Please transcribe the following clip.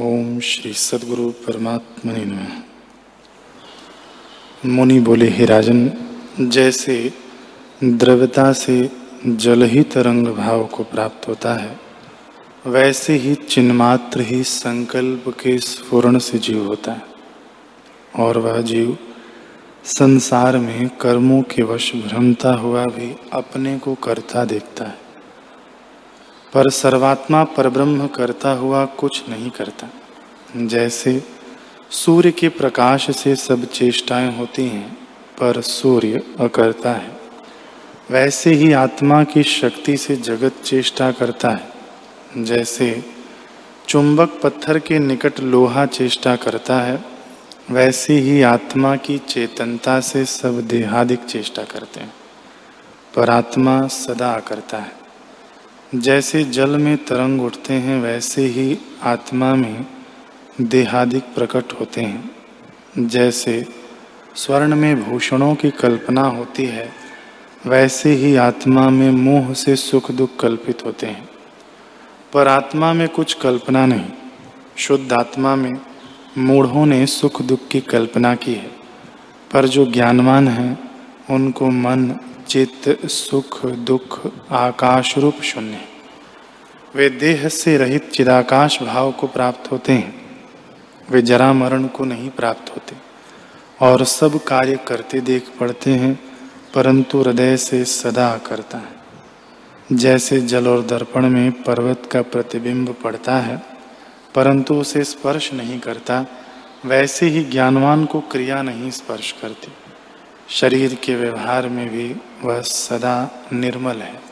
ओम श्री सदगुरु परमात्मा नमः। मुनि बोले, हे राजन, जैसे द्रव्यता से जल ही तरंग भाव को प्राप्त होता है, वैसे ही चिन्मात्र ही संकल्प के स्फुरण से जीव होता है। और वह जीव संसार में कर्मों के वश भ्रमता हुआ भी अपने को करता देखता है। पर सर्वात्मा परब्रह्म करता हुआ कुछ नहीं करता। जैसे सूर्य के प्रकाश से सब चेष्टाएँ होती हैं, पर सूर्य अकरता है। वैसे ही आत्मा की शक्ति से जगत चेष्टा करता है। जैसे चुंबक पत्थर के निकट लोहा चेष्टा करता है, वैसे ही आत्मा की चेतनता से सब देहादिक चेष्टा करते हैं। पर आत्मा सदा करता है। जैसे जल में तरंग उठते हैं, वैसे ही आत्मा में देहादिक प्रकट होते हैं। जैसे स्वर्ण में भूषणों की कल्पना होती है, वैसे ही आत्मा में मोह से सुख दुख कल्पित होते हैं। पर आत्मा में कुछ कल्पना नहीं, शुद्ध आत्मा में मूढ़ों ने सुख दुख की कल्पना की है। पर जो ज्ञानवान हैं, उनको मन चित्त, सुख, दुख, आकाश रूप शून्य। वे देह से रहित चिदाकाश भाव को प्राप्त होते हैं। वे जरा मरण को नहीं प्राप्त होते और सब कार्य करते देख पड़ते हैं, परंतु हृदय से सदा करता है। जैसे जल और दर्पण में पर्वत का प्रतिबिंब पड़ता है, परंतु उसे स्पर्श नहीं करता, वैसे ही ज्ञानवान को क्रिया नहीं स्पर्श करती। शरीर के व्यवहार में भी वह सदा निर्मल है।